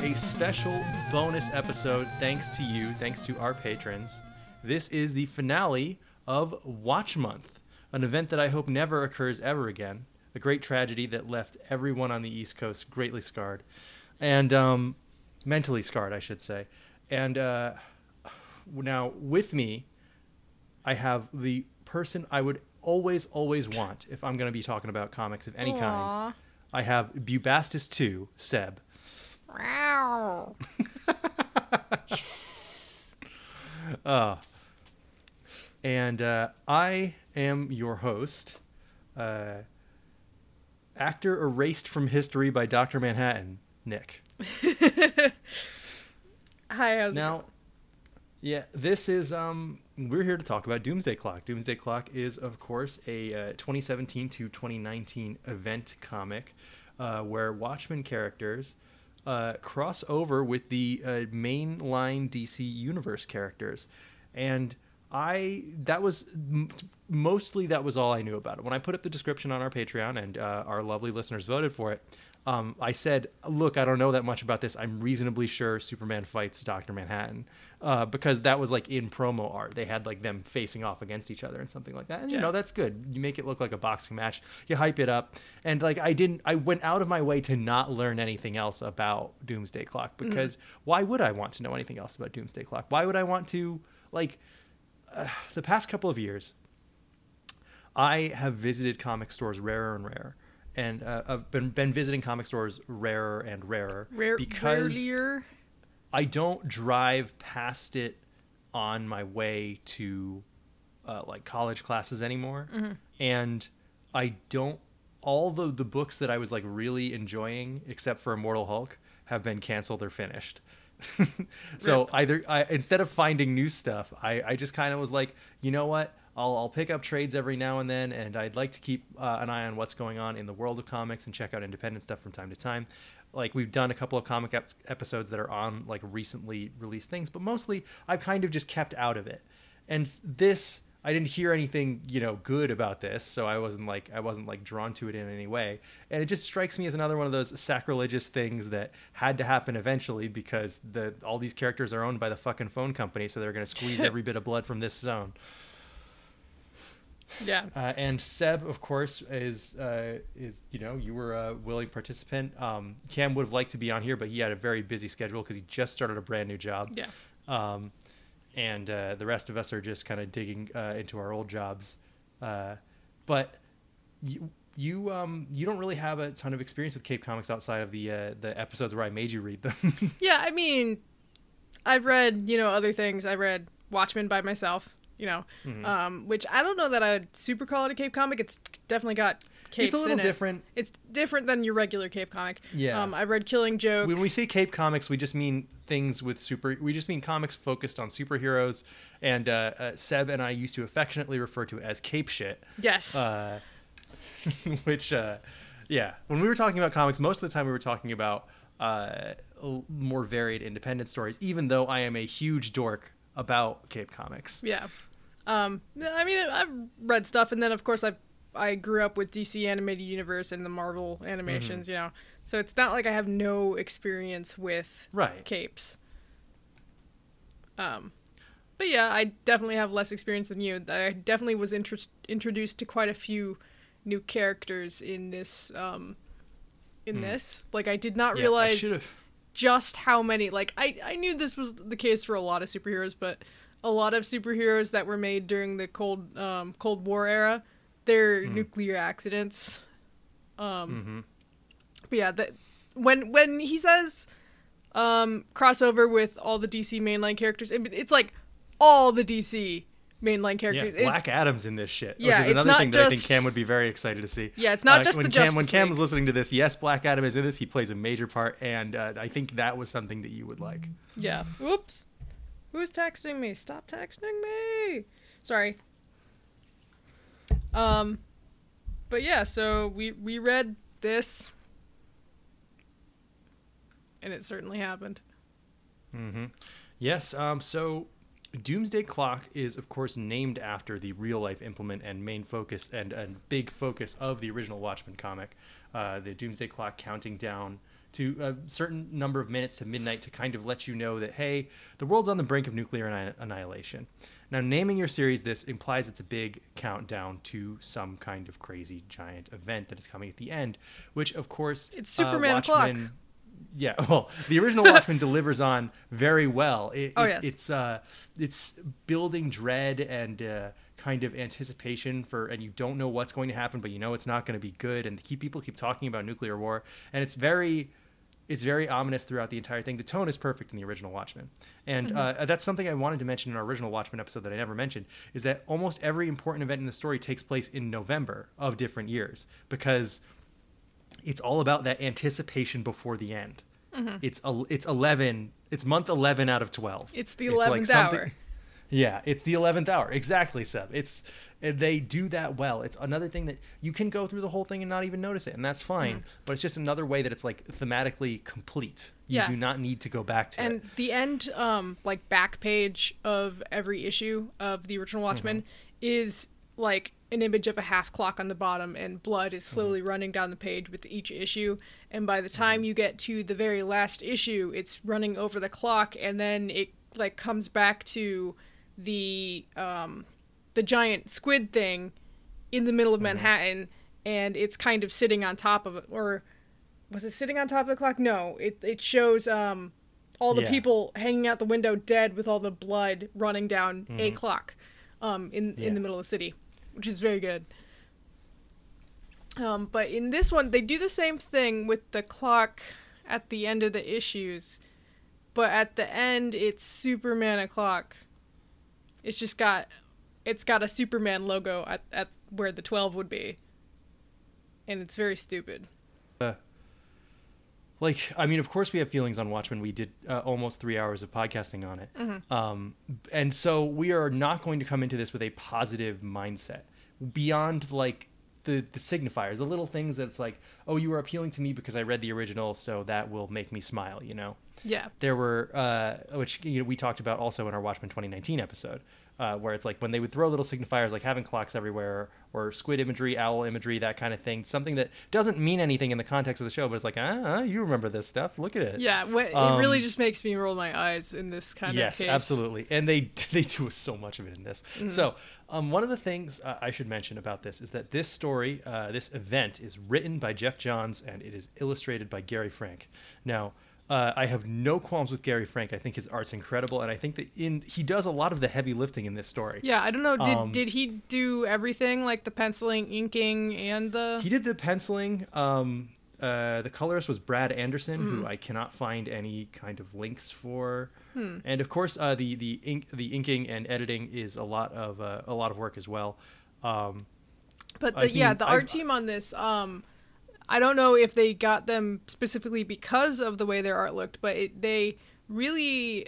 a special bonus episode thanks to you, thanks to our patrons. This is the finale of Watch Month, an event that I hope never occurs ever again. A great tragedy that left everyone on the East Coast greatly scarred and um, mentally scarred, I should say. And uh, now with me, I have the person I would always, always want if I'm going to be talking about comics of any kind. I have Bubastis 2, Seb. Wow. Uh, and uh, I am your host, uh, actor erased from history by Dr. Manhattan, Nick. Hi, how's it Now, yeah, this is um we're here to talk about Doomsday Clock. Doomsday Clock is of course a uh, 2017 to 2019 event comic uh, where Watchmen characters uh, cross over with the uh, mainline DC universe characters, and I that was m- mostly that was all I knew about it. When I put up the description on our Patreon and uh, our lovely listeners voted for it, um, I said, "Look, I don't know that much about this. I'm reasonably sure Superman fights Doctor Manhattan uh, because that was like in promo art. They had like them facing off against each other and something like that. And you know that's good. You make it look like a boxing match. You hype it up, and like I didn't. I went out of my way to not learn anything else about Doomsday Clock because why would I want to know anything else about Doomsday Clock? Why would I want to like uh, the past couple of years? I have visited comic stores rarer and rarer, and uh, I've been been visiting comic stores rarer and rarer Rare, because rarelier. I don't drive past it on my way to uh, like college classes anymore, and I don't. All the the books that I was like really enjoying, except for Immortal Hulk, have been canceled or finished. so Rip. either I, instead of finding new stuff, I, I just kind of was like, you know what? I'll, I'll pick up trades every now and then, and I'd like to keep uh, an eye on what's going on in the world of comics and check out independent stuff from time to time. Like we've done a couple of comic ep- episodes that are on like recently released things, but mostly I've kind of just kept out of it. And this, I didn't hear anything, you know, good about this, so I wasn't like I wasn't like drawn to it in any way. And it just strikes me as another one of those sacrilegious things that had to happen eventually because the all these characters are owned by the fucking phone company, so they're going to squeeze every bit of blood from this zone. Yeah. Uh, and Seb, of course, is uh, is you know you were a willing participant. Um, Cam would have liked to be on here, but he had a very busy schedule because he just started a brand new job. Yeah. Um, and uh, the rest of us are just kind of digging uh, into our old jobs. Uh, but you you um you don't really have a ton of experience with Cape Comics outside of the uh, the episodes where I made you read them. Yeah, I mean, I've read, you know, other things. I read Watchmen by myself, you know, Mhm. um, which I don't know that I would super call it a Cape comic. It's definitely got capes it's a little in it. different. It's different than your regular Cape comic. Yeah. Um, I read Killing Joke. When we say Cape Comics, we just mean things with super. We just mean comics focused on superheroes, and uh, uh, Seb and I used to affectionately refer to it as Cape shit. yes. Uh, which, uh, yeah, when we were talking about comics, most of the time we were talking about uh, more varied independent stories. Even though I am a huge dork about Cape Comics. Yeah. Um, I mean, I've read stuff, and then of course I I grew up with DC animated universe and the Marvel animations, Mm-hmm. you know. So it's not like I have no experience with Right. capes. Um, but yeah, I definitely have less experience than you. I definitely was interest introduced to quite a few new characters in this. Um, in this, like I did not. Yeah, realize just how many like I, I knew this was the case for a lot of superheroes but a lot of superheroes that were made during the cold um, cold war era they're nuclear accidents um Mhm. but yeah that when when he says um crossover with all the dc mainline characters it, it's like all the dc mainline Yeah, characters It's- Black Adam's in this shit, Yeah, which is another not thing that I think Cam would be very excited to see. Yeah, it's not just when the Cam when Cam League. was listening to this. Yes, Black Adam is in this. He plays a major part, and uh, I think that was something that you would like. Yeah. Whoops. Who's texting me? Stop texting me. Sorry. Um but yeah, so we we read this and it certainly happened. Mm-hmm. Yes. Um. So Doomsday Clock is, of course, named after the real life implement and main focus and, and big focus of the original Watchmen comic. Uh, the Doomsday Clock counting down to a certain number of minutes to midnight to kind of let you know that, hey, the world's on the brink of nuclear anni- annihilation. Now, naming your series this implies it's a big countdown to some kind of crazy giant event that is coming at the end, which, of course, It's Superman uh. Watchmen, yeah, well, the original Watchmen delivers on very well. It, Oh, it- yes. it's uh, it's building dread and uh, kind of anticipation for, and you don't know what's going to happen, but you know it's not going to be good. And the key people keep talking about nuclear war, and it's very, it's very ominous throughout the entire thing. The tone is perfect in the original Watchmen, and uh, that's something I wanted to mention in our original Watchmen episode that I never mentioned. Is that almost every important event in the story takes place in November of different years because it's all about that anticipation before the end. It's a, it's eleven. It's month eleven out of twelve. It's the like 11th something- hour. Yeah, it's the eleventh hour. Exactly, Seb. It's and they do that well. It's another thing that you can go through the whole thing and not even notice it, and that's fine. But it's just another way that it's like thematically complete. You Yeah. do not need to go back to it. and it. the end um like back page of every issue of the original mm-hmm. watchmen is like an image of a half clock on the bottom and blood is mm-hmm. slowly running down the page with each issue and by the time mm-hmm. you get to the very last issue it's running over the clock and then it like comes back to the um the giant squid thing in the middle of Manhattan and it's kind of sitting on top of it or was it sitting on top of the clock? No, it it shows um all the Yeah. people hanging out the window dead with all the blood running down a clock um in in Mm-hmm. The middle of the city, which is very good. Um, but in this one, they do the same thing with the clock at the end of the issues, but at the end, it's Superman o'clock. It's just got, it's got a Superman logo at at where the twelve would be, and it's very stupid. like i mean of course we have feelings on watchmen. We did uh, almost three hours of podcasting on it. Um, and so we are not going to come into this with a positive mindset beyond like the, the signifiers the little things that it's like oh you were appealing to me because i read the original so that will make me smile you know Yeah. there were uh, which you know we talked about also in our Watchmen 2019 episode, uh, where it's like when they would throw little signifiers like having clocks everywhere or squid imagery, owl imagery, that kind of thing, something that doesn't mean anything in the context of the show, but it's like ah, you remember this stuff, look at it. Yeah, wh- it Um, really just makes me roll my eyes in this kind yes, of case. absolutely, and they they do so much of it in this. Mm-hmm. So, um, one of the things uh, I should mention about this is that this story, uh, this event, is written by Geoff Johns and it is illustrated by Gary Frank. Now. Uh, I have no qualms with Gary Frank. I think his art's incredible, and I think that in he does a lot of the heavy lifting in this story. Yeah, I don't know. Did Um, did he do everything like the penciling, inking, and the? He did the penciling. Um, uh, the colorist was Brad Anderson, Hmm. who I cannot find any kind of links for. And of course, uh, the the ink the inking and editing is a lot of uh, a lot of work as well. Um, But the, yeah, the I've- art team on this, um, I don't know if they got them specifically because of the way their art looked, but it, they really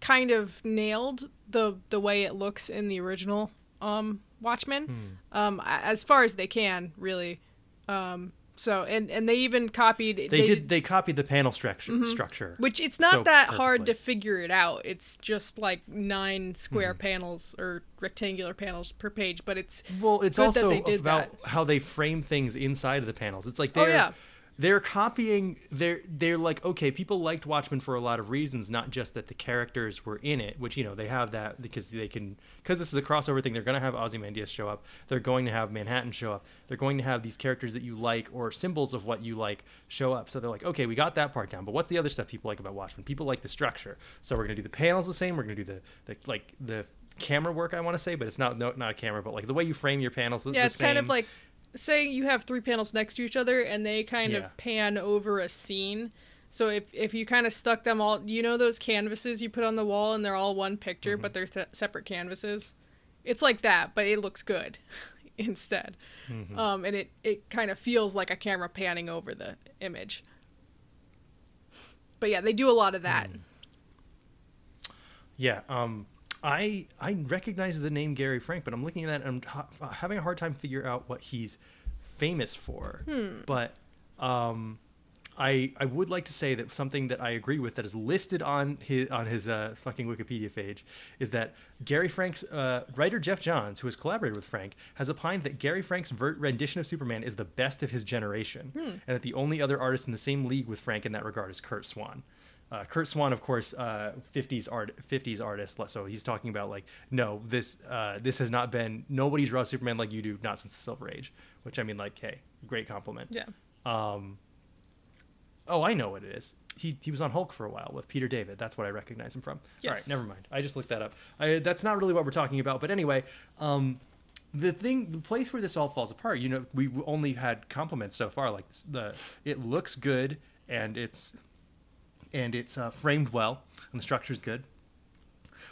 kind of nailed the the way it looks in the original um, Watchmen, Hmm. um, as far as they can, really. Um, so and and they even copied. they, did they copied the panel structure structure, Mm-hmm. Which it's not so that hard to figure it out. It's just like nine square Mm-hmm. panels or rectangular panels per page, but it's Well, it's also they did about that. how they frame things inside of the panels. It's like Oh, they're yeah. They're copying they're they're like okay, people liked Watchmen for a lot of reasons, not just that the characters were in it, which you know, they have that because they can because this is a crossover thing, they're going to have Ozymandias show up. They're going to have Manhattan show up. They're going to have these characters that you like or symbols of what you like show up. So they're like, "Okay, we got that part down, but what's the other stuff people like about Watchmen? People like the structure. So we're going to do the panels the same, we're going to do the the like the camera work I want to say, but it's not no, not a camera, but like the way you frame your panels. yeah, the it's kind of like say you have three panels next to each other and they kind Yeah. of pan over a scene. So if if you kind of stuck them all, you know those canvases you put on the wall and they're all one picture, Mm-hmm. but they're th- separate canvases. It's like that, but it looks good instead. Mm-hmm. Um, and it it kind of feels like a camera panning over the image. But yeah, they do a lot of that. Mm. Yeah, um, I I recognize the name Gary Frank, but I'm looking at that and I'm ha- having a hard time figure out what he's famous for. Hmm. But um, I, I would like to say that something that I agree with that is listed on his on his uh, fucking Wikipedia page is that Gary Frank's uh, writer Geoff Johns, who has collaborated with Frank, has opined that Gary Frank's rendition of Superman is the best of his generation, and that the only other artist in the same league with Frank in that regard is Curt Swan. Uh, Curt Swan, of course, uh, 50s art, 50s artist. So he's talking about like, no, this uh, this has not been nobody's drawn Superman like you do, not since the Silver Age. Which I mean, like, hey, great compliment. Yeah. Um, oh, I know what it is. He he was on Hulk for a while with Peter David. That's what I recognize him from. All Yes. right, never mind. I just looked that up. I, that's not really what we're talking about. But anyway, um, the thing, the place where this all falls apart. You know, we only had compliments so far. Like the, it looks good and it's and it's uh, framed well and the structure's good.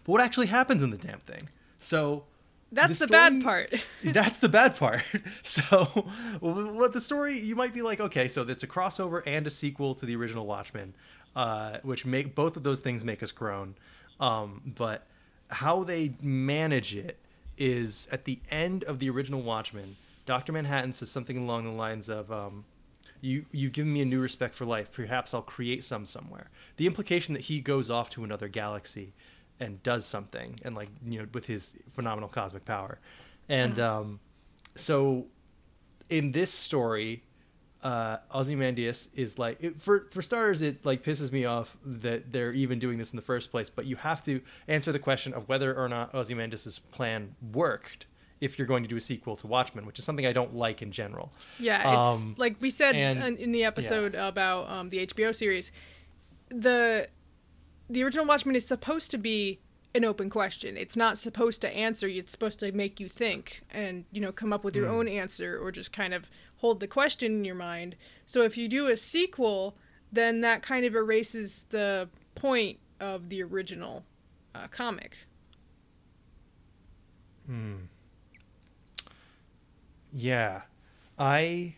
But what actually happens in the damn thing? So That's the, the bad part. that's the bad part. So, what the story you might be like, okay, so it's a crossover and a sequel to the original Watchmen, uh, which make both of those things make us groan. Um, but how they manage it is at the end of the original Watchmen, Doctor Manhattan says something along the lines of. Um, you you've given me a new respect for life. Perhaps I'll create some somewhere. The implication that he goes off to another galaxy and does something, and like you know, with his phenomenal cosmic power, and um, so in this story, uh, Ozymandias is like it, for for starters, it like pisses me off that they're even doing this in the first place. But you have to answer the question of whether or not Ozymandias' plan worked if you're going to do a sequel to Watchmen, which is something I don't like in general. Yeah, it's Um, like we said and- in, the episode about um, the HBO series. The the original Watchmen is supposed to be an open question. It's not supposed to answer. It's supposed to make you think and you know come up with your Hmm. own answer or just kind of hold the question in your mind. So if you do a sequel, then that kind of erases the point of the original uh, comic. Yeah, I.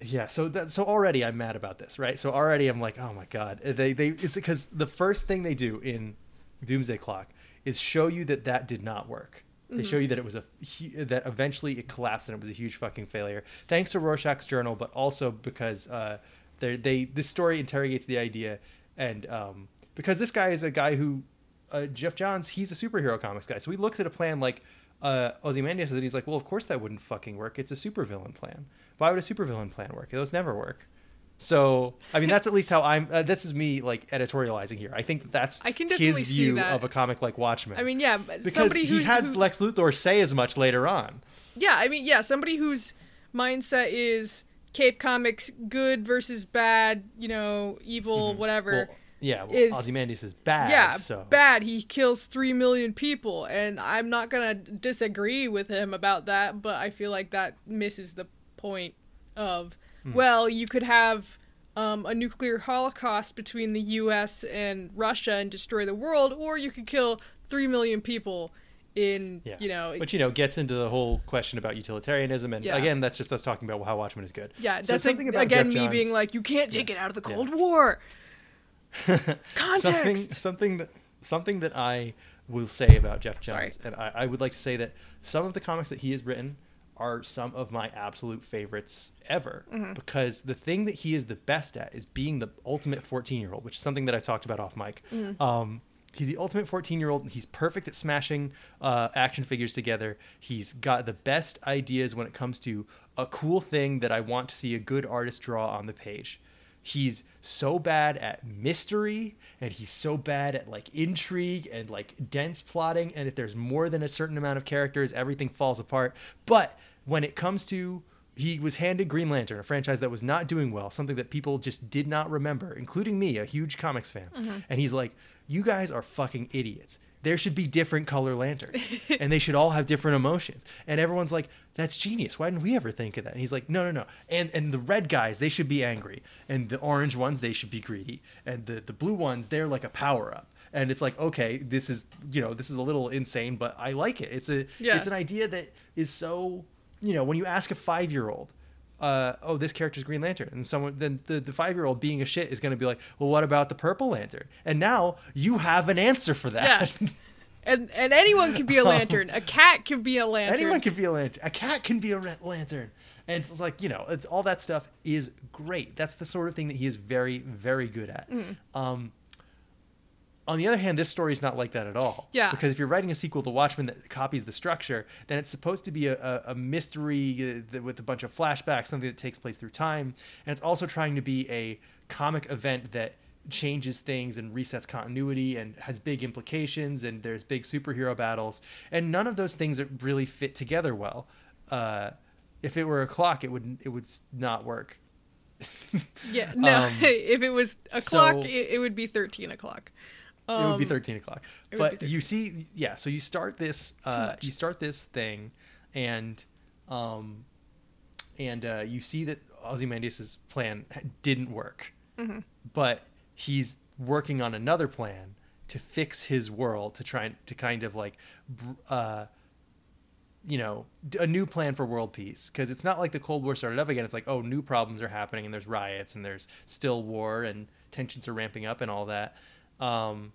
Yeah, so that so already I'm mad about this, right? So already I'm like, oh my god, they they it's because the first thing they do in Doomsday Clock is show you that that did not work. They show you that it was a that eventually it collapsed and it was a huge fucking failure. Thanks to Rorschach's journal, but also because uh, they they this story interrogates the idea and um, because this guy is a guy who uh, Geoff Johns, he's a superhero comics guy, so he looks at a plan like uh, Ozymandias and he's like, well, of course that wouldn't fucking work. It's a supervillain plan. Why would a supervillain plan work? Those never work. So, I mean, that's at least how I'm. Uh, this is me like editorializing here. I think that that's I can his view that. of a comic like Watchmen. I mean, yeah, because somebody who he has who- Lex Luthor say as much later on. Yeah, I mean, yeah, somebody whose mindset is Cape Comics good versus bad, you know, evil, whatever. Mm-hmm. Well, yeah, well, is- Ozymandias is bad. yeah, so bad. He kills three million people, and I'm not gonna disagree with him about that. But I feel like that misses the point of, Hmm. well, you could have um, a nuclear holocaust between the U.S. and Russia and destroy the world, or you could kill three million people in, Yeah. you know, which you know gets into the whole question about utilitarianism, and Yeah. again, that's just us talking about how Watchmen is good. Yeah, So that's something like, about again Geoff me Johns- being like, you can't take it out of the Yeah. Cold War. something Context. something that something that I will say about Geoff Sorry. And I, I would like to say that some of the comics that he has written are some of my absolute favorites ever Mm-hmm. because the thing that he is the best at is being the ultimate 14 year old which is something that i talked about off mic Mm-hmm. um, he's the ultimate 14 year old he's perfect at smashing uh, action figures together he's got the best ideas when it comes to a cool thing that i want to see a good artist draw on the page he's so bad at mystery and he's so bad at like intrigue and like dense plotting and if there's more than a certain amount of characters everything falls apart but when it comes to he was handed Green Lantern, a franchise that was not doing well, something that people just did not remember, including me, a huge comics fan. Mm-hmm. And he's like, "You guys are fucking idiots. There should be different color lanterns, and they should all have different emotions." And everyone's like, "That's genius. Why didn't we ever think of that?" And he's like, "No, no, no. And and the red guys, they should be angry, and the orange ones, they should be greedy, and the the blue ones, they're like a power up." And it's like, okay, this is you know this is a little insane, but I like it. It's a Yeah. it's an idea that is so you know when you ask a five year old uh, oh this character's green lantern and someone then the, the five year old being a shit is going to be like well what about the purple lantern and now you have an answer for that Yeah. And and anyone can be a lantern. A cat can be a lantern. anyone can be a lantern a cat can be a lantern and it's like you know, it's all that stuff is great. That's the sort of thing that he is very, very good at. Mm-hmm. Um, on the other hand, this story is not like that at all. Yeah. Because if you're writing a sequel to Watchmen that copies the structure, then it's supposed to be a, a, a mystery uh, with a bunch of flashbacks, something that takes place through time, and it's also trying to be a comic event that changes things and resets continuity and has big implications and there's big superhero battles and none of those things really fit together well. Uh, if it were a clock, it would it would not work. Yeah, no. Um, if it was a clock, so- it, it would be thirteen o'clock. It would be Um, 13 o'clock. but you see yeah so you start this uh, you start this thing and um and uh, you see that ozymandias's plan didn't work. Mm-hmm. but he's working on another plan to fix his world to try and to kind of like uh you know a new plan for world peace. Because it's not like the cold war started up again. It's like oh new problems are happening and there's riots and there's still war and tensions are ramping up and all that um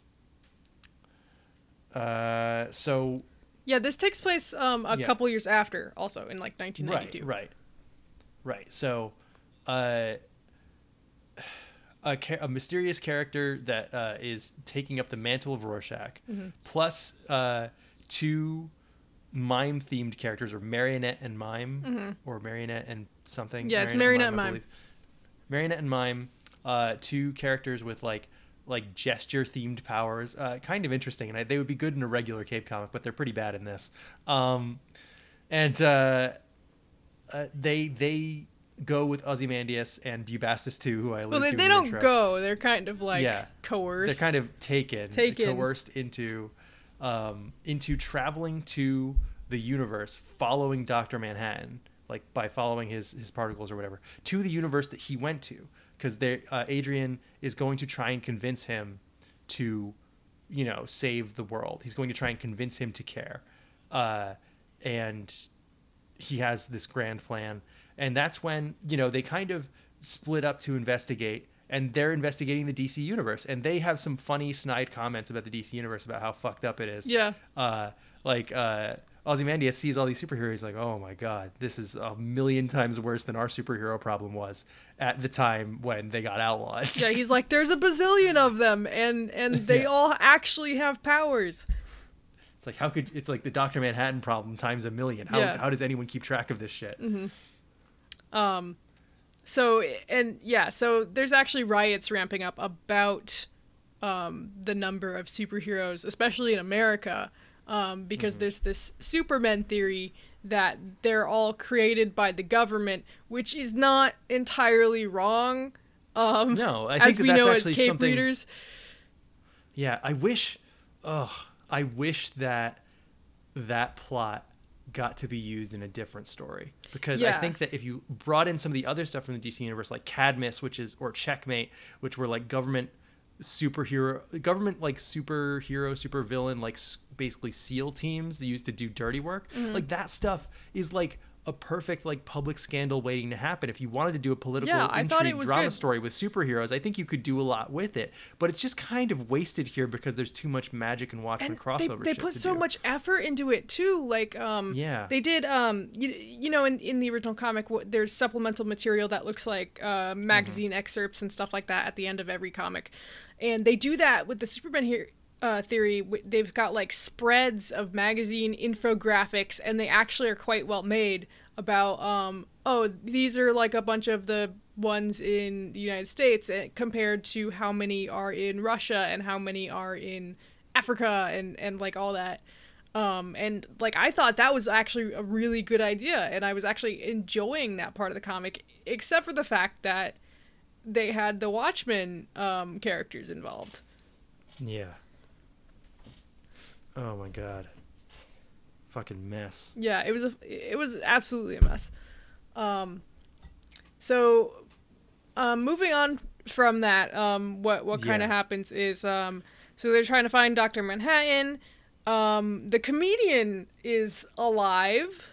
uh so Yeah, this takes place um, a Yeah. couple years after, also in like 1992. Right, right, right. So, uh, a, a mysterious character that uh, is taking up the mantle of Rorschach, Mm-hmm. plus uh, two mime-themed characters, or marionette and mime, or marionette and something. Mm-hmm. Yeah, it's Marionette and Mime. believe. Marionette and mime, uh, two characters with like like gesture themed powers. Uh, kind of interesting, and I, they would be good in a regular Cape comic, but they're pretty bad in this. Um, and uh, uh, they they go with Ozymandias and Bubastis too, who I Well, they, they don't intro. go. They're kind of like Yeah. coerced. They're kind of taken, Taken. coerced into um, into traveling to the universe, following Doctor Manhattan, like by following his his particles or whatever, to the universe that he went to, because uh, Adrian is going to try and convince him to, you know, save the world. He's going to try and convince him to care, uh, and he has this grand plan and that's when you know they kind of split up to investigate and they're investigating the DC universe and they have some funny snide comments about the DC universe about how fucked up it is Yeah. uh like uh Ozymandias sees all these superheroes like oh my god this is a million times worse than our superhero problem was at the time when they got outlawed Yeah, he's like, there's a bazillion of them, and and they Yeah. all actually have powers. it's like how could it's like the Dr. Manhattan problem times a million how Yeah. how does anyone keep track of this shit Um, so and yeah, so there's actually riots ramping up about um the number of superheroes, especially in America, um, because Mm-hmm. there's this Superman theory that they're all created by the government, which is not entirely wrong. Um, No, I as think that we that's know as actually Cape something- readers. Yeah, I wish. Oh, I wish that that plot got to be used in a different story because I think that if you brought in some of the other stuff from the DC universe, like Cadmus, which is or Checkmate, which were like government superhero, government like superhero, supervillain, like basically SEAL teams that used to do dirty work, Mm-hmm. like that stuff is like a perfect like public scandal waiting to happen. If you wanted to do a political Yeah, I thought it intrigue was drama good. story with superheroes, I think you could do a lot with it. But it's just kind of wasted here because there's too much magic and Watchmen and they, crossover. they shit put so do. much effort into it too like um Yeah. they did um you, you know in, in the original comic there's supplemental material that looks like uh Mm-hmm. magazine excerpts and stuff like that at the end of every comic and they do that with the superman here uh, theory. They've got like spreads of magazine infographics and they actually are quite well made about um oh these are like a bunch of the ones in the united states eh, compared to how many are in russia and how many are in africa and and like all that. Um and like i thought that was actually a really good idea and i was actually enjoying that part of the comic except for the fact that they had the watchmen um characters involved Yeah. Oh my god. Fucking mess. yeah it was a it was absolutely a mess um so um moving on from that um what what kind Yeah. of happens is um so they're trying to find dr manhattan um the comedian is alive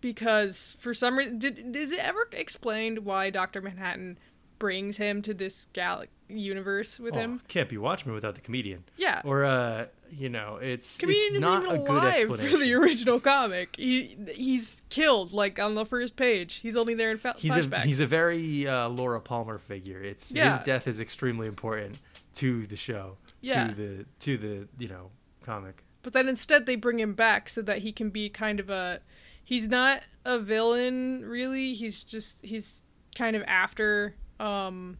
because for some reason did is it ever explained why dr manhattan brings him to this gal universe with Oh, him can't be Watchmen without the comedian. yeah Or uh, you know, it's Comedian it's not a good explanation. for the original comic. He he's killed like on the first page. He's only there in fa- he's a he's a very uh, Laura Palmer figure. It's Yeah. his death is extremely important to the show, Yeah. to the to the you know comic. But then instead they bring him back so that he can be kind of a he's not a villain really. He's just he's kind of after um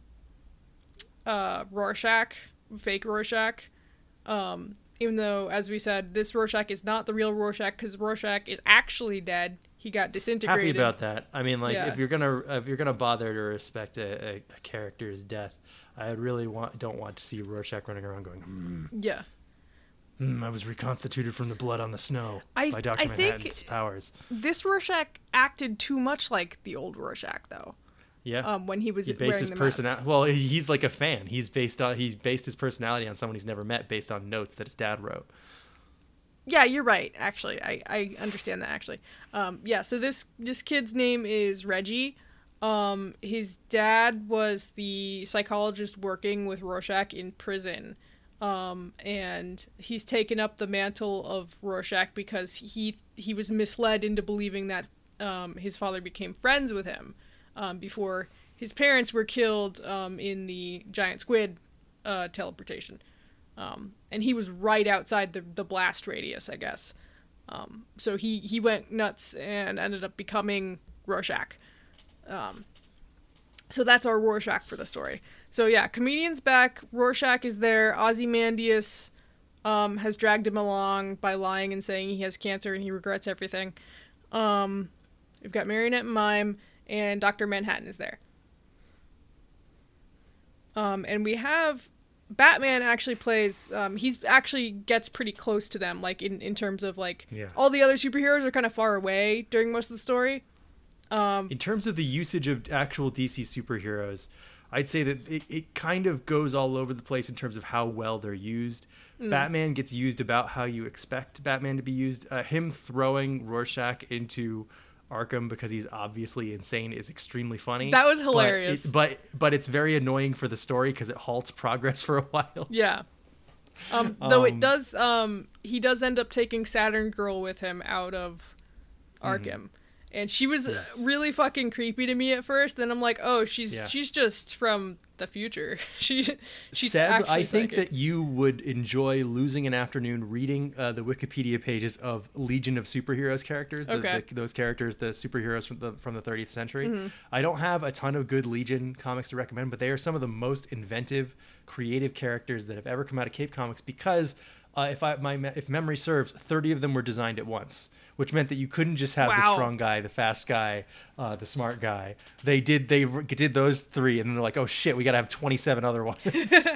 uh Rorschach, fake Rorschach. Um even though as we said this Rorschach is not the real Rorschach cuz Rorschach is actually dead. He got disintegrated. Happy about that. I mean, like Yeah. if you're gonna if you're gonna bother to respect a, a, a character's death, I really want don't want to see Rorschach running around going, mm, Yeah. mm, "I was reconstituted from the blood on the snow I- by Doctor Manhattan's powers." This Rorschach acted too much like the old Rorschach though. Yeah. Um when he was he based wearing his personality. Well, he's like a fan. He's based on he's based his personality on someone he's never met, based on notes that his dad wrote. Yeah, you're right. Actually, I, I understand that. Actually, um, yeah. So this this kid's name is Reggie. Um, his dad was the psychologist working with Rorschach in prison, um, and he's taken up the mantle of Rorschach because he he was misled into believing that um, his father became friends with him um, before his parents were killed um, in the giant squid uh, teleportation um, and he was right outside the, the blast radius, I guess. Um, so he, he went nuts and ended up becoming Rorschach. Um, so that's our Rorschach for the story. So yeah, comedian's back. Rorschach is there. Ozymandias um, has dragged him along by lying and saying he has cancer and he regrets everything. Um, we've got Marionette Mime, and Dr. Manhattan is there. Um, and we have Batman actually plays. Um, he's actually gets pretty close to them, like in, in terms of like Yeah. all the other superheroes are kind of far away during most of the story. Um, In terms of the usage of actual DC superheroes, I'd say that it, it kind of goes all over the place in terms of how well they're used. Mm. Batman gets used about how you expect Batman to be used. Uh, him throwing Rorschach into Arkham because he's obviously insane is extremely funny. That was but hilarious. it- But but, it's very annoying for the story because it halts progress for a while. yeah. Um, though it Um, does, um, he does end up taking Saturn Girl with him out of Arkham. Mm-hmm. And she was Yes. really fucking creepy to me at first. Then I'm like, oh, she's Yeah. she's just from the future. she she's Seb, I think psychic. that you would enjoy losing an afternoon reading uh, the Wikipedia pages of Legion of Superheroes characters. The, Okay. the, those characters, the superheroes from the from the 30th century. Mm-hmm. I don't have a ton of good Legion comics to recommend, but they are some of the most inventive, creative characters that have ever come out of Cape Comics because. Uh, if I my if memory serves, thirty of them were designed at once, which meant that you couldn't just have the strong guy, the fast guy, uh, the smart guy. They did they did those three, and then they're like, oh shit, we gotta have twenty seven other ones.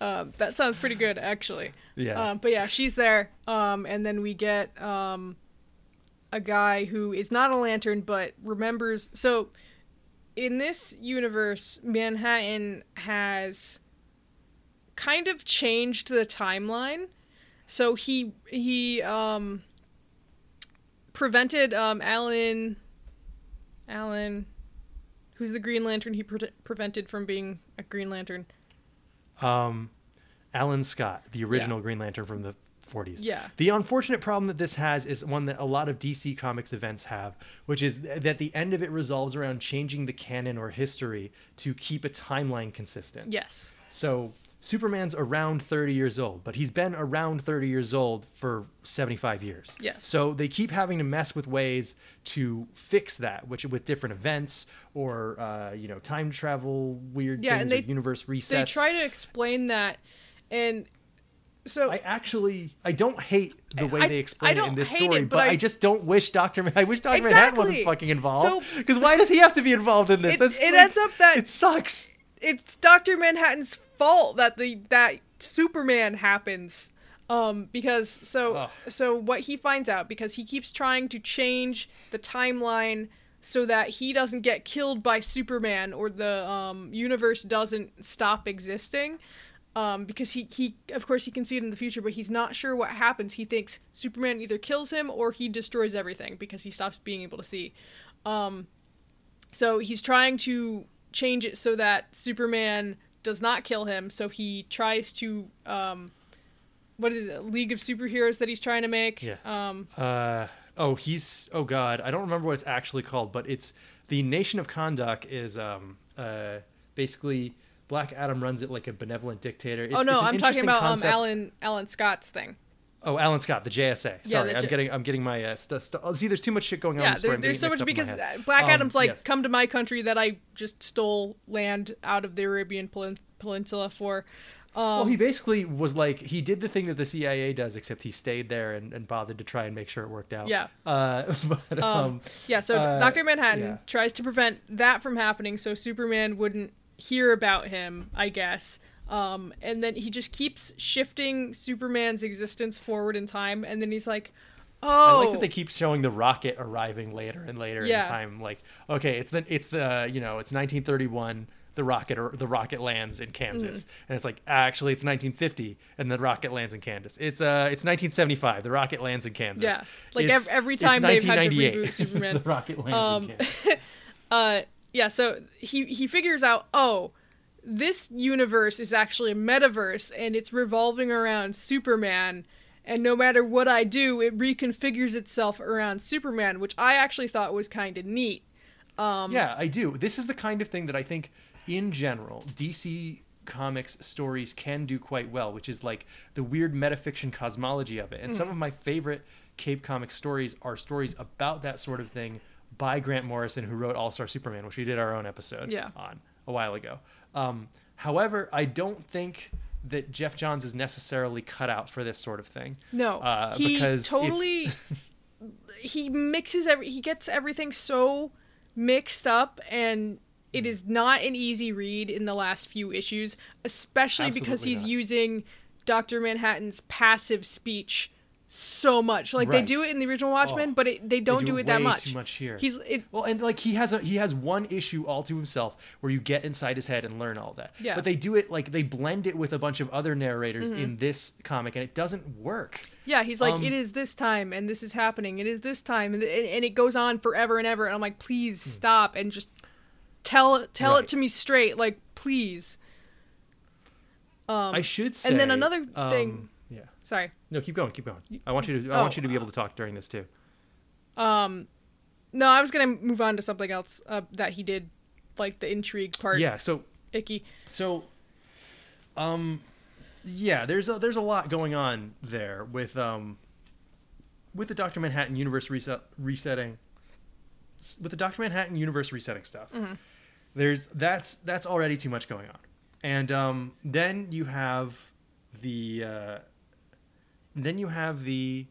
Um, that sounds pretty good, actually. Yeah. Um, but yeah, she's there. Um, and then we get um, a guy who is not a lantern, but remembers. So, in this universe, Manhattan has kind of changed the timeline. So he he um, prevented um, Alan. Alan, who's the Green Lantern? He pre- prevented from being a Green Lantern. um, Alan Scott, the original Green Lantern from the 40s. Yeah. The unfortunate problem that this has is one that a lot of DC Comics events have, which is th- that the end of it resolves around changing the canon or history to keep a timeline consistent. Yes. So Superman's around 30 years old, but he's been around 30 years old for 75 years. Yes. So they keep having to mess with ways to fix that, which with different events or uh, you know time travel weird Yeah, things and they- or universe resets. they try to explain that and so I actually I don't hate the way I- they explain it in this story, it, but I, I- just don't wish Doctor. I wish Doctor Manhattan wasn't fucking involved. So- Because why does he have to be involved in this? It- That's it like- ends up that- it sucks. it's Dr. Manhattan's fault that the that Superman happens. Um because so Ugh. so what he finds out because he keeps trying to change the timeline so that he doesn't get killed by Superman or the um universe doesn't stop existing. Um, because he, he of course he can see it in the future, but he's not sure what happens. He thinks Superman either kills him or he destroys everything because he stops being able to see. Um, so he's trying to change it so that Superman does not kill him. So he tries to um, what is it? League of Superheroes that he's trying to make. Yeah. Um. Uh oh, he's oh god, I don't remember what it's actually called, but it's the Nation of Kahndaq is um uh basically Black Adam runs it like a benevolent dictator. It's, oh no, I'm talking about um Alan Alan Scott's thing. Oh, Alan Scott, the JSA. Sorry, the I'm J- getting I'm getting my uh, st- st- see. There's too much shit going on. in Yeah, the story. there, there's so much mixed up in my because uh, Black Um, Adam's like, yes. come to my country that I just stole land out of the Arabian Peninsula for. Um, Well, he basically was like he did the thing that the CIA does, except he stayed there and, and bothered to try and make sure it worked out. Yeah. Uh, but um, Um, yeah, so uh, Dr. Manhattan yeah. tries to prevent that from happening so Superman wouldn't hear about him, I guess. Um, and then he just keeps shifting Superman's existence forward in time, and then he's like, "Oh." I "Oh, like that they keep showing the rocket arriving later and later Yeah. in time. Like, okay, it's the it's the you know it's 1931. The rocket or the rocket lands in Kansas, Mm-hmm. and it's like actually it's 1950, and the rocket lands in Kansas. It's uh it's 1975. The rocket lands in Kansas. Yeah. Like, It's- ev- every time they've had to reboot Superman. the rocket lands Um, in Kansas. uh yeah so he he figures out oh this universe is actually a metaverse and it's revolving around superman and no matter what i do it reconfigures itself around superman which i actually thought was kind of neat um Yeah, I do. This is the kind of thing that I think, in general, DC comics stories can do quite well, which is like the weird metafiction cosmology of it. And Mm. some of my favorite Cape comic stories are stories about that sort of thing by Grant Morrison, who wrote All Star Superman, which we did our own episode Yeah. on a while ago. Um, however, I don't think that Geoff Johns is necessarily cut out for this sort of thing. no Uh, he because totally he mixes every he gets everything so mixed up and it is not an easy read in the last few issues especially because he's not. using dr manhattan's passive speech so much like they do it in the original watchmen Oh, but it, they don't do do, it it that much too much here. he's it Well, and like he has a he has one issue all to himself where you get inside his head and learn all that. Yeah. But they do it like they blend it with a bunch of other narrators in this comic, and it doesn't work. yeah he's like Um, it is this time and this is happening it is this time and, and, and it goes on forever and ever and i'm like please stop and just tell tell. Right. it to me straight like please um I should say. and then another thing- um, Yeah. Sorry No, keep going. Keep going. I want you to. I want Oh. you to be able to talk during this too. Um, no, I was gonna move on to something else uh, that he did, like the intrigue part. Yeah. So icky. So, um, yeah, there's a there's a lot going on there with um, with the Doctor Manhattan universe reset resetting, with the Doctor Manhattan universe resetting stuff. There's that's that's already too much going on, and um, then you have the uh, then you have the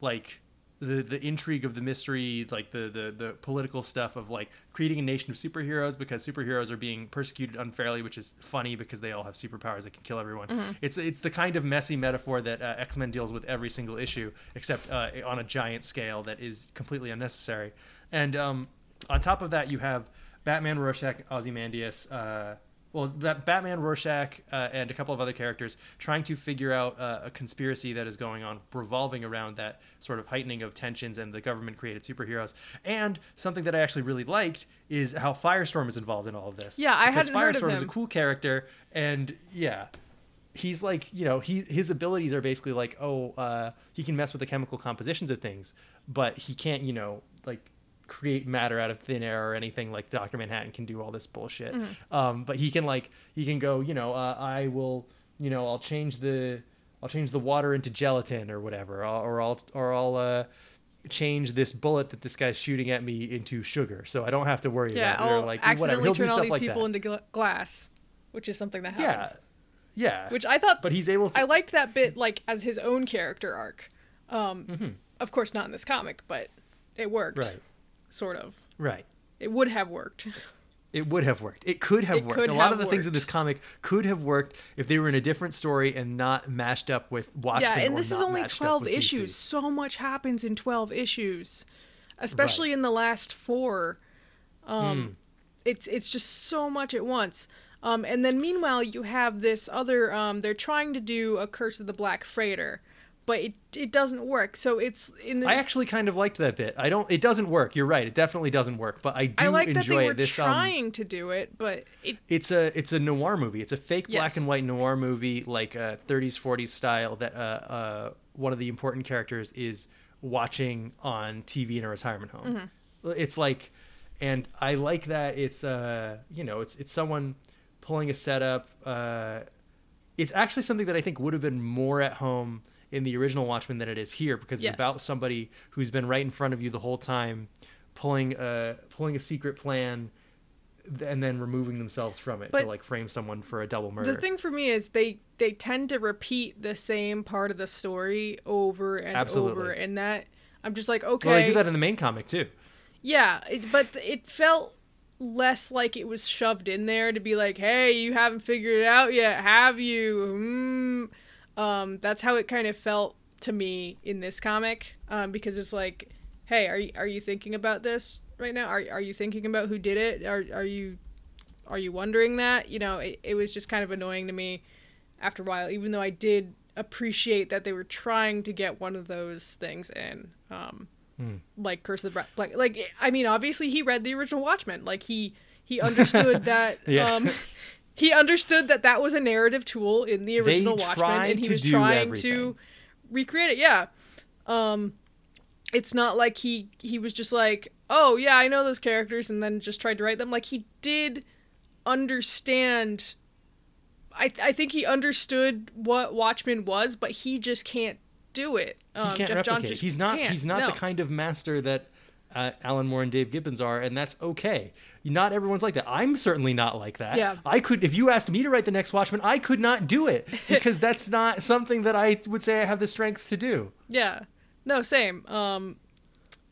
like the the intrigue of the mystery, like the, the the political stuff of like creating a nation of superheroes because superheroes are being persecuted unfairly, which is funny because they all have superpowers that can kill everyone. It's it's the kind of messy metaphor that uh, X Men deals with every single issue, except uh, on a giant scale that is completely unnecessary. And um, on top of that, you have Batman, Rorschach, Ozymandias. Uh, well, that Batman, Rorschach, uh, and a couple of other characters trying to figure out uh, a conspiracy that is going on, revolving around that sort of heightening of tensions and the government-created superheroes. And something that I actually really liked is how Firestorm is involved in all of this. Yeah, I because hadn't heard of Firestorm is a cool character, and yeah, he's like you know he his abilities are basically like oh uh, he can mess with the chemical compositions of things, but he can't you know like create matter out of thin air or anything like Doctor Manhattan can do all this bullshit. Um, but he can like he can go you know uh, I will you know I'll change the I'll change the water into gelatin or whatever or, or I'll or I'll uh, change this bullet that this guy's shooting at me into sugar so I don't have to worry Yeah, about it or I'll like accidentally whatever he'll turn all these like people that. into gla- glass, which is something that happens. yeah Yeah. Which I thought, but he's able to I liked that bit like as his own character arc. Um, Mhm. of course not in this comic, but it worked. right Sort of. right It would have worked. It would have worked. It could have It worked. could a lot of the things in this comic could have worked if they were in a different story and not mashed up with Watchmen. yeah, and this is only 12 with DC. issues. So much happens in 12 issues, especially in the last 4. Um Hmm. it's it's just so much at once. Um and then meanwhile you have this other um they're trying to do a Curse of the Black Freighter, but it it doesn't work. So it's in the I actually kind of liked that bit. I don't. It doesn't work. You're right. It definitely doesn't work. But I do I like enjoy that they were it. This um, trying to do it, but it it's a it's a noir movie. It's a fake black and white noir movie, like a 30s 40s style. That uh, uh, one of the important characters is watching on TV in a retirement home. Mm-hmm. It's like, and I like that. It's uh, you know, it's it's someone pulling a setup. Uh, it's actually something that I think would have been more at home in the original Watchmen than it is here because Yes. it's about somebody who's been right in front of you the whole time, pulling a pulling a secret plan, and then removing themselves from it But to like frame someone for a double murder. the thing for me is they they tend to repeat the same part of the story over and over, and that I'm just like okay, Well, they do that in the main comic too. Yeah, it, but it felt less like it was shoved in there to be like, "Hey, you haven't figured it out yet, have you?" Mm. Um, that's how it kind of felt to me in this comic, um, because it's like, "Hey, are you, are you thinking about this right now? Are are you thinking about who did it? Are are you are you wondering that?" You know, it, it was just kind of annoying to me after a while, even though I did appreciate that they were trying to get one of those things in. Um, like Curse of the Black. Like, I mean, obviously he read the original Watchmen. Like he he understood that. Yeah. Um, he understood that that was a narrative tool in the original They Watchmen, and he was trying everything. to recreate it. Yeah. Um, it's not like he he was just like, oh yeah, I know those characters, and then just tried to write them. Like he did understand. I I think he understood what Watchmen was, but he just can't do it. He Um, can't Geoff replicate. just He's not. can't. He's not No. the kind of master that uh, Alan Moore and Dave Gibbons are, and that's okay. Not everyone's like that. I'm certainly not like that. Yeah. I could, if you asked me to write the next Watchmen, I could not do it because that's not something that I would say I have the strength to do. Yeah. No, same. Um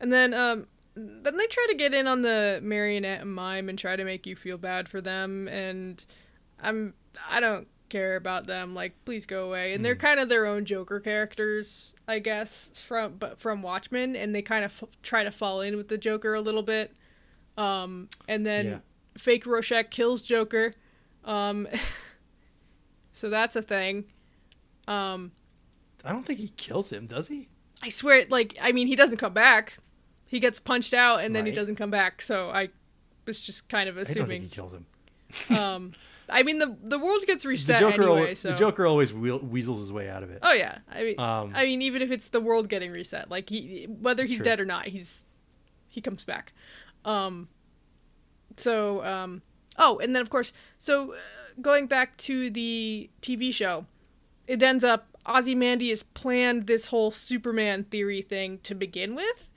and then um then they try to get in on the marionette and mime and try to make you feel bad for them and I'm I don't care about them like please go away and Hmm. they're kind of their own joker characters I guess from but from Watchmen and they kind of f- try to fall in with the joker a little bit um and then Yeah. fake Rorschach kills Joker um so that's a thing um I don't think he kills him, does he? I swear, like, I mean, he doesn't come back. He gets punched out and then he doesn't come back. So I was just kind of I don't think he kills him. um, I mean, the the world gets The reset Joker, anyway. al- So the Joker always weasels his way out of it. oh yeah, I mean, Um, I mean, even if it's the world getting reset, like he, whether he's true. dead or not, he's he comes back. Um, so um, oh, and then of course, so uh, going back to the TV show, it ends up Ozymandias planned this whole Superman theory thing to begin with.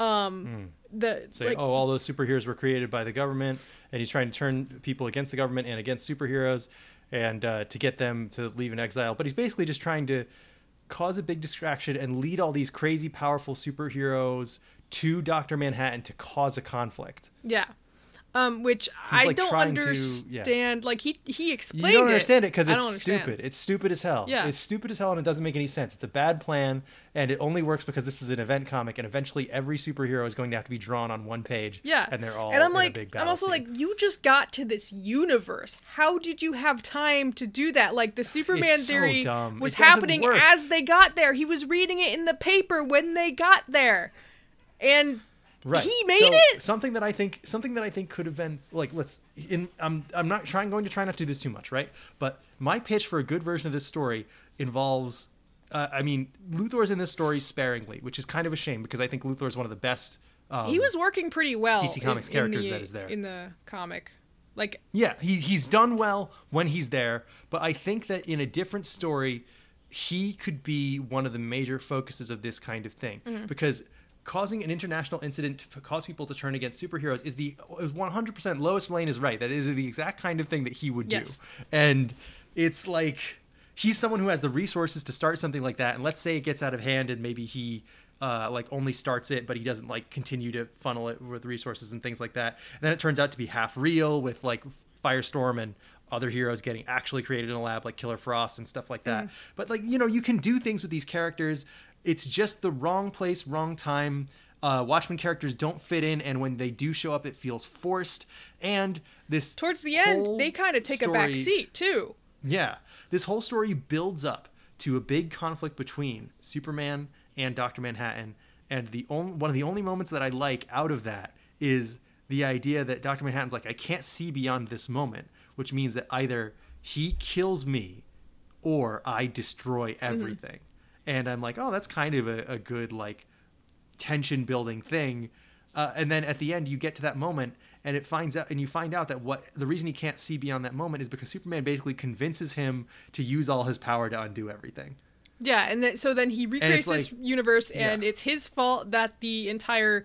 Um, the Say, like, oh, all those superheroes were created by the government, and he's trying to turn people against the government and against superheroes, and uh, to get them to leave in exile. But he's basically just trying to cause a big distraction and lead all these crazy, powerful superheroes to Doctor Manhattan to cause a conflict. Yeah. Um, which I like, don't trying to- yeah. understand. Like he he explained you don't understand it because it's stupid. It's stupid as hell. Yeah. It's stupid as hell and it doesn't make any sense. It's a bad plan and it only works because this is an event comic and eventually every superhero is going to have to be drawn on one page. Yeah. And they're all And I'm in like a big I'm also scene. like you just got to this universe. How did you have time to do that? Like the Superman so theory dumb. was happening work. as they got there. He was reading it in the paper when they got there. And Right. he made So, it. Something that I think something that I think could have been like let's in I'm I'm not trying going to try not to do this too much, right? But my pitch for a good version of this story involves uh, I mean, Luthor's in this story sparingly, which is kind of a shame because I think Luthor is one of the best um, he was working pretty well DC Comics in, characters in the, that is there. in the comic. Like Yeah, he's he's done well when he's there, but I think that in a different story, he could be one of the major focuses of this kind of thing Mm-hmm. because causing an international incident to cause people to turn against superheroes is the is 100% Lois Lane is right. That is the exact kind of thing that he would do. Yes. And it's like he's someone who has the resources to start something like that and let's say it gets out of hand and maybe he uh, like only starts it but he doesn't like continue to funnel it with resources and things like that and then it turns out to be half real with like firestorm and other heroes getting actually created in a lab like killer frost and stuff like that but like you know you can do things with these characters it's just the wrong place wrong time uh, Watchmen characters don't fit in, and when they do show up, it feels forced. And this towards the end, they kind of take a back seat too. yeah, this whole story builds up to a big conflict between Superman and Doctor Manhattan, and the only one of the only moments that I like out of that is the idea that Doctor Manhattan's like, I can't see beyond this moment, which means that either he kills me or I destroy everything. And I'm like, oh, that's kind of a, a good like tension building thing. Uh, and then at the end, you get to that moment, and it finds out, and you find out that what the reason he can't see beyond that moment is because Superman basically convinces him to use all his power to undo everything. Yeah, and then, so then he recreates this like- universe, and yeah. it's his fault that the entire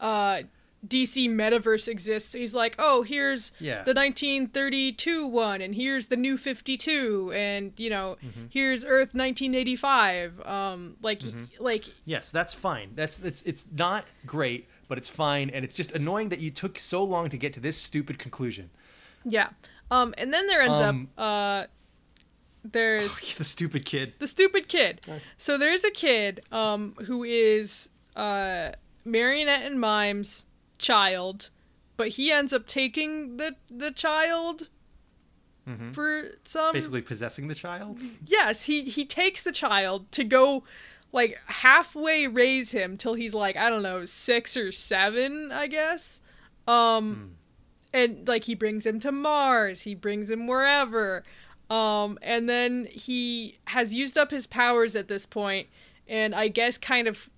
uh, DC metaverse exists. He's like, oh, here's Yeah. the 1932 one, and here's the new 52, and you know, Mm-hmm. here's Earth 1985. Um, like, Mm-hmm. like Yes, that's fine. That's it's it's not great, but it's fine, and it's just annoying that you took so long to get to this stupid conclusion. yeah. Um, and then there ends Um, up uh, there's the stupid kid. the stupid kid. So there's a kid um, who is uh, Marionette and Mime's child, but he ends up taking the the child Mhm. for some. Basically possessing the child. Yes, he he takes the child to go like halfway raise him till he's like I don't know six or seven, I guess. Um, and like he brings him to Mars, he brings him wherever. Um, and then he has used up his powers at this point, and I guess kind of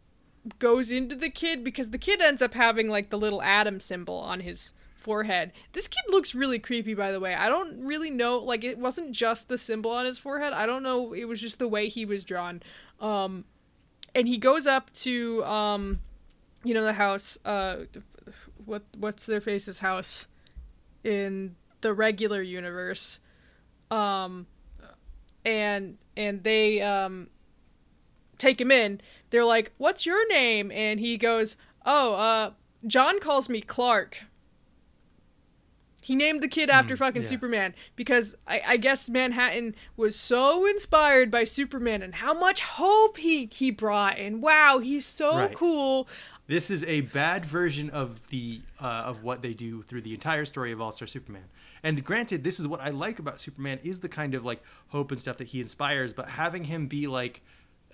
goes into the kid because the kid ends up having like the little atom symbol on his forehead. This kid looks really creepy by the way. I don't really know like it wasn't just the symbol on his forehead. I don't know, it was just the way he was drawn. Um and he goes up to um you know the house uh what what's their face's house in the regular universe. Um and and they um take him in. They're like, "What's your name?" And he goes, "Oh, uh, John calls me Clark." He named the kid after Hmm, fucking yeah. Superman because I, I guess Manhattan was so inspired by Superman and how much hope he he brought. And wow, he's so Right. cool. This is a bad version of the uh, of what they do through the entire story of All Star Superman. And granted, this is what I like about Superman is the kind of like hope and stuff that he inspires, but having him be like.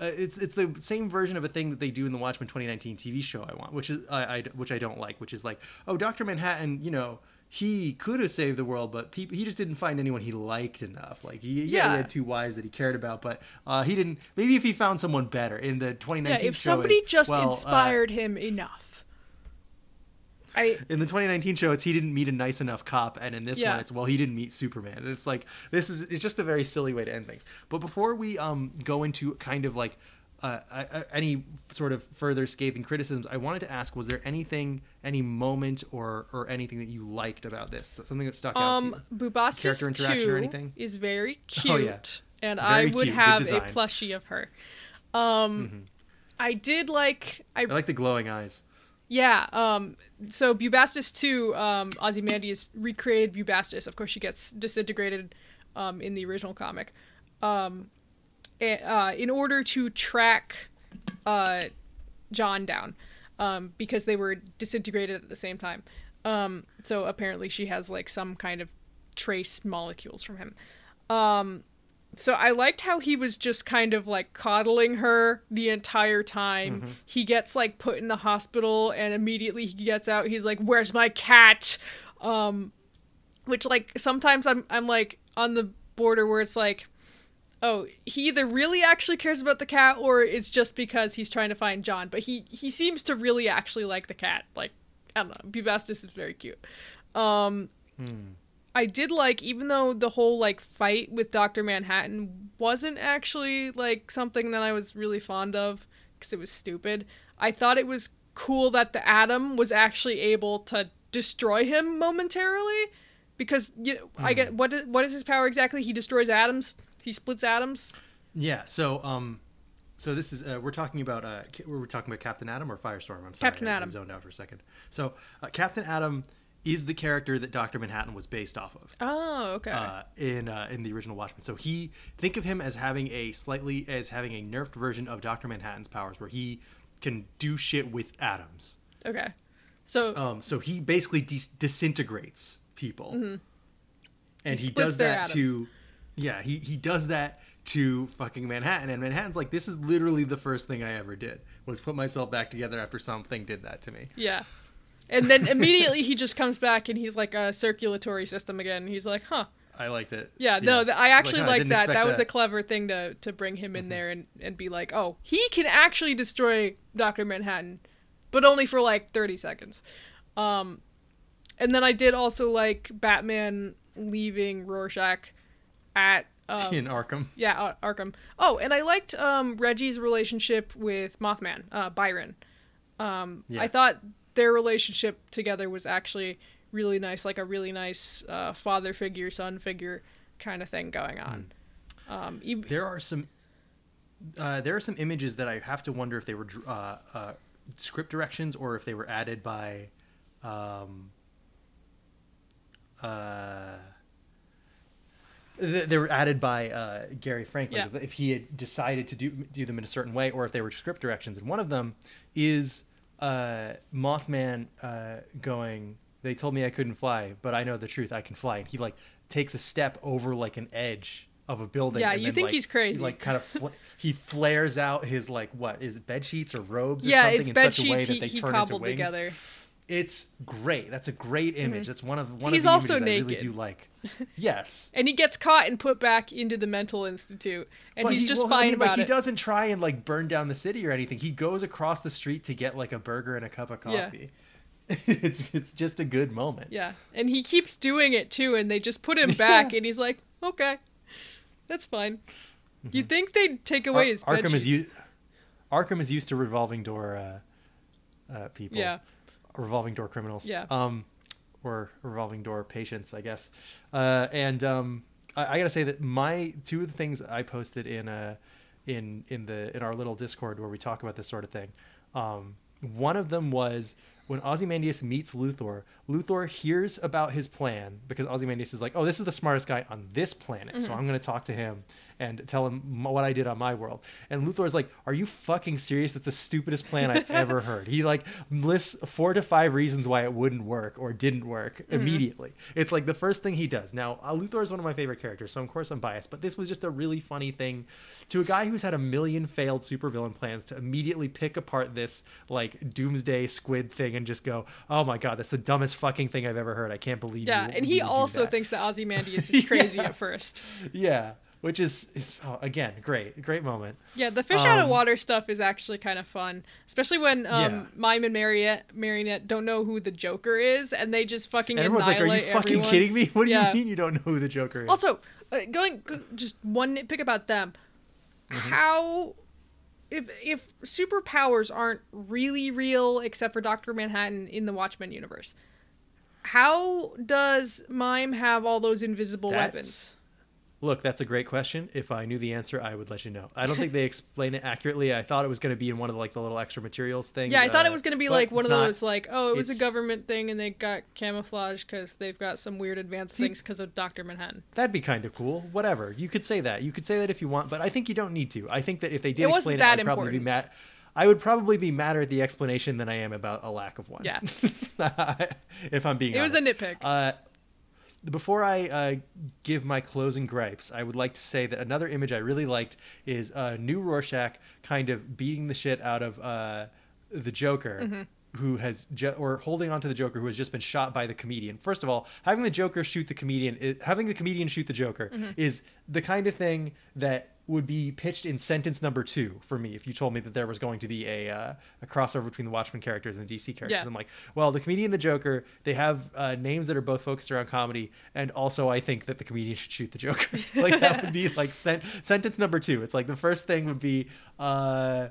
Uh, it's it's the same version of a thing that they do in the Watchmen 2019 TV show. I want, which is I, I which I don't like, which is like, oh, Doctor Manhattan, you know, he could have saved the world, but peop he just didn't find anyone he liked enough. Like, he, yeah, Yeah. he had two wives that he cared about, but uh, he didn't. Maybe if he found someone better in the 2019 Yeah, if somebody is, just well, uh, inspired him enough. I in the 2019 show it's he didn't meet a nice enough cop and in this Yeah. one it's well he didn't meet superman and it's like this is it's just a very silly way to end things but before we um go into kind of like uh, uh, uh, any sort of further scathing criticisms i wanted to ask was there anything any moment or or anything that you liked about this something that stuck out to Um, you Bubastis Character interaction or anything? is very cute, Oh, yeah. and Very I would cute, have a plushie of her. Um, I did like I, i like the glowing eyes yeah. Um, so Bubastis 2, um, Ozymandias recreated Bubastis. Of course, she gets disintegrated um, in the original comic. Um, a- uh, in order to track uh, John down, um, because they were disintegrated at the same time. Um, so apparently, she has like some kind of trace molecules from him. Um, so I liked how he was just kind of like coddling her the entire time. He gets like put in the hospital and immediately he gets out. He's like, "Where's my cat?" Um which like sometimes I'm I'm like on the border where it's like oh, he either really actually cares about the cat or it's just because he's trying to find John, but he he seems to really actually like the cat. Like I don't know, Bubastis is very cute. Um I did like, even though the whole like fight with Doctor Manhattan wasn't actually like something that I was really fond of because it was stupid. I thought it was cool that the Atom was actually able to destroy him momentarily because you know, I get what is, what is his power exactly? He destroys atoms. He splits atoms. yeah so um so this is uh, we're talking about uh we're talking about Captain Atom or firestorm i'm sorry Captain I Atom. zoned out for a second so uh, Captain Atom is the character that dr manhattan was based off of Oh, okay. uh, in uh, in the original Watchmen. So he think of him as having a slightly as having a nerfed version of Doctor Manhattan's powers, where he can do shit with atoms. okay. So Um, so he basically dis- disintegrates people, and Mm-hmm. He he, does that to, yeah, he he does that to fucking Manhattan. And Manhattan's like, this is literally the first thing I ever did was put myself back together after something did that to me. Yeah. And then immediately he just comes back and he's like a circulatory system again. He's like, huh. I liked it. Yeah, no, th- I actually like, I like that. expect That was a clever thing to to bring him in there and and be like, oh, he can actually destroy Doctor Manhattan, but only for like thirty seconds. Um, and then I did also like Batman leaving Rorschach at um, in Arkham. yeah Ar- Arkham. Oh, and I liked um Reggie's relationship with Mothman, uh, Byron. Um, Yeah. I thought their relationship together was actually really nice, like a really nice uh, father figure, son figure kind of thing going on. Um, e- There are some. Uh, there are some images that I have to wonder if they were uh, uh, script directions or if they were added by. Um, uh, they were added by uh, Gary Franklin Yeah. if, if he had decided to do do them in a certain way, or if they were script directions. And one of them is uh, Mothman uh, going. They told me I couldn't fly, but I know the truth. I can fly. And he like takes a step over like an edge of a building. Yeah, you then, think like, he's crazy. He, like kind of fl- he flares out his like what is it, bed sheets or robes or yeah, something it's in bed such a way sheets that he, they he turn cobbled into wings. together. It's great. That's a great image. That's one of one He's of the also images I really do like. Yes. And he gets caught and put back into the mental institute, and But he's he- just well, I fine mean, about like, He doesn't try and like burn down the city or anything. He goes across the street to get like a burger and a cup of coffee. Yeah. it's it's just a good moment. Yeah, and he keeps doing it too, and they just put him back, and he's like, "Okay, that's fine." You'd think they'd take Mm-hmm. Ar- away his Arkham is used. Arkham is used to revolving door uh, uh, people. Yeah, revolving door criminals. Yeah. Um, or revolving door patients, I guess. Uh, and um, I, I gotta say that my two of the things I posted in uh in in the in our little Discord where we talk about this sort of thing. Um, one of them was when Ozymandias meets Luthor. Luthor hears about his plan because Ozymandias is like, "Oh, this is the smartest guy on this planet, so I'm going to talk to him and tell him what I did on my world." And Luthor is like, "Are you fucking serious? That's the stupidest plan I've ever heard." He like lists four to five reasons why it wouldn't work or didn't work immediately. It's like the first thing he does. Now, uh, Luthor is one of my favorite characters, so of course I'm biased, but this was just a really funny thing to a guy who's had a million failed supervillain plans to immediately pick apart this like doomsday squid thing and just go, "Oh my god, that's the dumbest fucking thing I've ever heard. I can't believe yeah, you." and you he also that." thinks that Ozymandias is crazy Yeah. at first. Yeah, which is, is oh, again great, great moment. Yeah, the fish out of Um, water stuff is actually kind of fun, especially when um, Yeah. Mime and Marionette, Marionette don't know who the Joker is, and they just fucking And everyone's like, "Are you fucking everyone. kidding me? What do Yeah. you mean you don't know who the Joker is?" Also, uh, going just one nitpick about them. Mm-hmm. How if if superpowers aren't really real except for Doctor Manhattan in the Watchmen universe, how does Mime have all those invisible That's- weapons? Look, that's a great question. If I knew the answer, I would let you know. I don't think they explain it accurately. I thought it was going to be in one of the, like the little extra materials thing. Yeah, I thought uh, it was going to be like one of not. those like oh it was a government thing and they got camouflage because they've got some weird advanced See- things because of Doctor Manhattan. That'd be kind of cool. Whatever. You could say that. You could say that if you want, but I think you don't need to. I think that if they did It explain it, I'd probably be important. mad. I would probably be madder at the explanation than I am about a lack of one. Yeah. if I'm being It was a nitpick. Uh, before I uh, give my closing gripes, I would like to say that another image I really liked is uh, new Rorschach kind of beating the shit out of uh, the Joker. Mm-hmm. Who has ju- or holding on to the Joker who has just been shot by the comedian? First of all, having the Joker shoot the comedian, i having the comedian shoot the Joker, Mm-hmm. is the kind of thing that would be pitched in sentence number two for me if you told me that there was going to be a uh, a crossover between the Watchmen characters and the DC characters. Yeah. I'm like, well, the comedian and the Joker, they have uh, names that are both focused around comedy, and also I think that the comedian should shoot the Joker. like that would be like sen- sentence number two. It's like the first thing would be. Uh,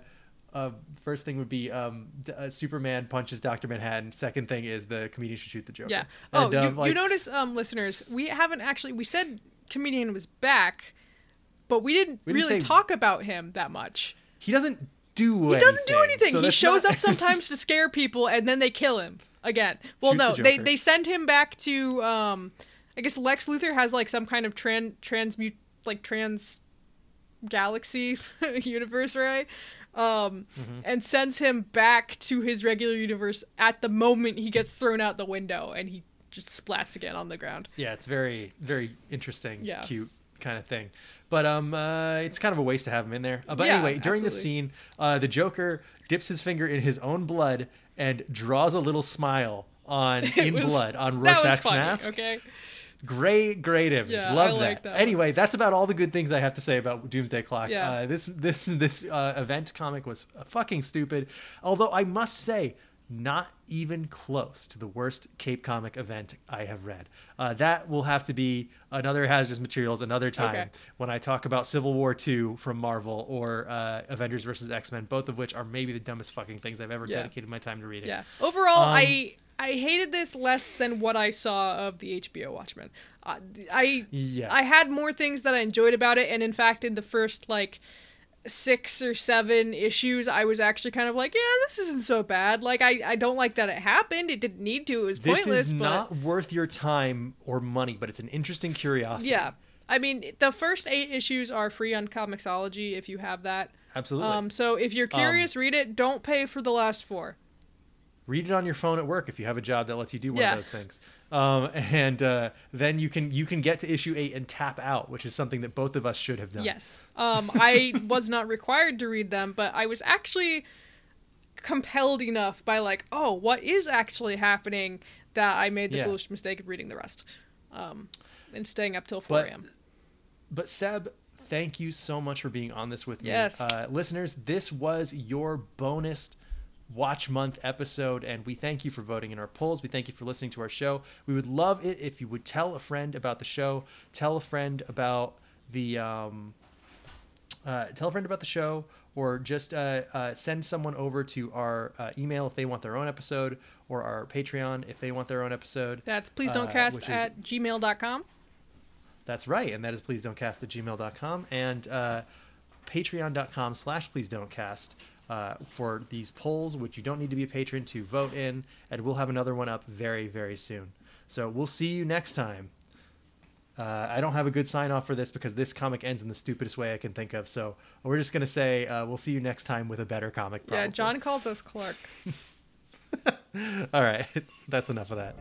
uh, first thing would be um, uh, Superman punches Doctor Manhattan. Second thing is the comedian should shoot the Joker. Yeah. Oh, And, you, um, like- you notice, um, listeners, we haven't actually. We said comedian was back, but we didn't We didn't really say- talk about him that much. he doesn't do. He doesn't do anything. so he shows not- up sometimes to scare people, and then they kill him again. Well, Shoots no, the they they send him back to. Um, I guess Lex Luthor has like some kind of tran transmute like trans galaxy universe, right? Um, Mm-hmm. and sends him back to his regular universe at the moment he gets thrown out the window, and he just splats again on the ground. Yeah, it's very very interesting, Yeah. cute kind of thing. But um, uh, it's kind of a waste to have him in there. Uh, but Yeah, anyway, during the scene, uh, the Joker dips his finger in his own blood and draws a little smile on in was- blood on Rorschach's funny, mask. Okay. Great, great image. Yeah, Love that. like that anyway, that's about all the good things I have to say about Doomsday Clock. Yeah. Uh, this this this uh, event comic was fucking stupid. Although I must say, not even close to the worst Cape Comic event I have read. Uh, that will have to be another hazardous materials another time Okay. when I talk about Civil War Two from Marvel or uh, Avengers versus X Men, both of which are maybe the dumbest fucking things I've ever Yeah. dedicated my time to reading. Yeah. Overall, Um, I I hated this less than what I saw of the HBO Watchmen. Uh, I Yeah. I had more things that I enjoyed about it, and in fact, in the first like six or seven issues, I was actually kind of like, yeah, this isn't so bad. Like, I I don't like that it happened. It didn't need to. It was This pointless. is but not worth your time or money, but it's an interesting curiosity. yeah. I mean, the first eight issues are free on Comixology if you have that. Absolutely. Um, so if you're curious, read it. Don't pay for the last four. read it on your phone at work if you have a job that lets you do one Yeah. of those things um, and uh, then you can you can get to issue eight and tap out which is something that both of us should have done Yes. Um, I was not required to read them, but I was actually compelled enough by like, oh, what is actually happening that I made the Yeah. foolish mistake of reading the rest, um, and staying up till four a.m. but seb thank you so much for being on this with me Yes. uh, listeners this was your bonus Watchmen episode and we thank you for voting in our polls. We thank you for listening to our show. We would love it if you would tell a friend about the show. Tell a friend about the um, uh, tell a friend about the show or just uh, uh, send someone over to our uh, email if they want their own episode or our patreon if they want their own episode That's please don't uh, cast is- at gmail.com. that's right and that is please don't cast at gmail.com and uh, patreon.com slash please don't cast uh, for these polls which you don't need to be a patron to vote in and we'll have another one up very very soon so we'll see you next time uh, I don't have a good sign off for this because this comic ends in the stupidest way I can think of. So we're just gonna say uh, we'll see you next time with a better comic. Yeah, John calls us Clark. All right, that's enough of that.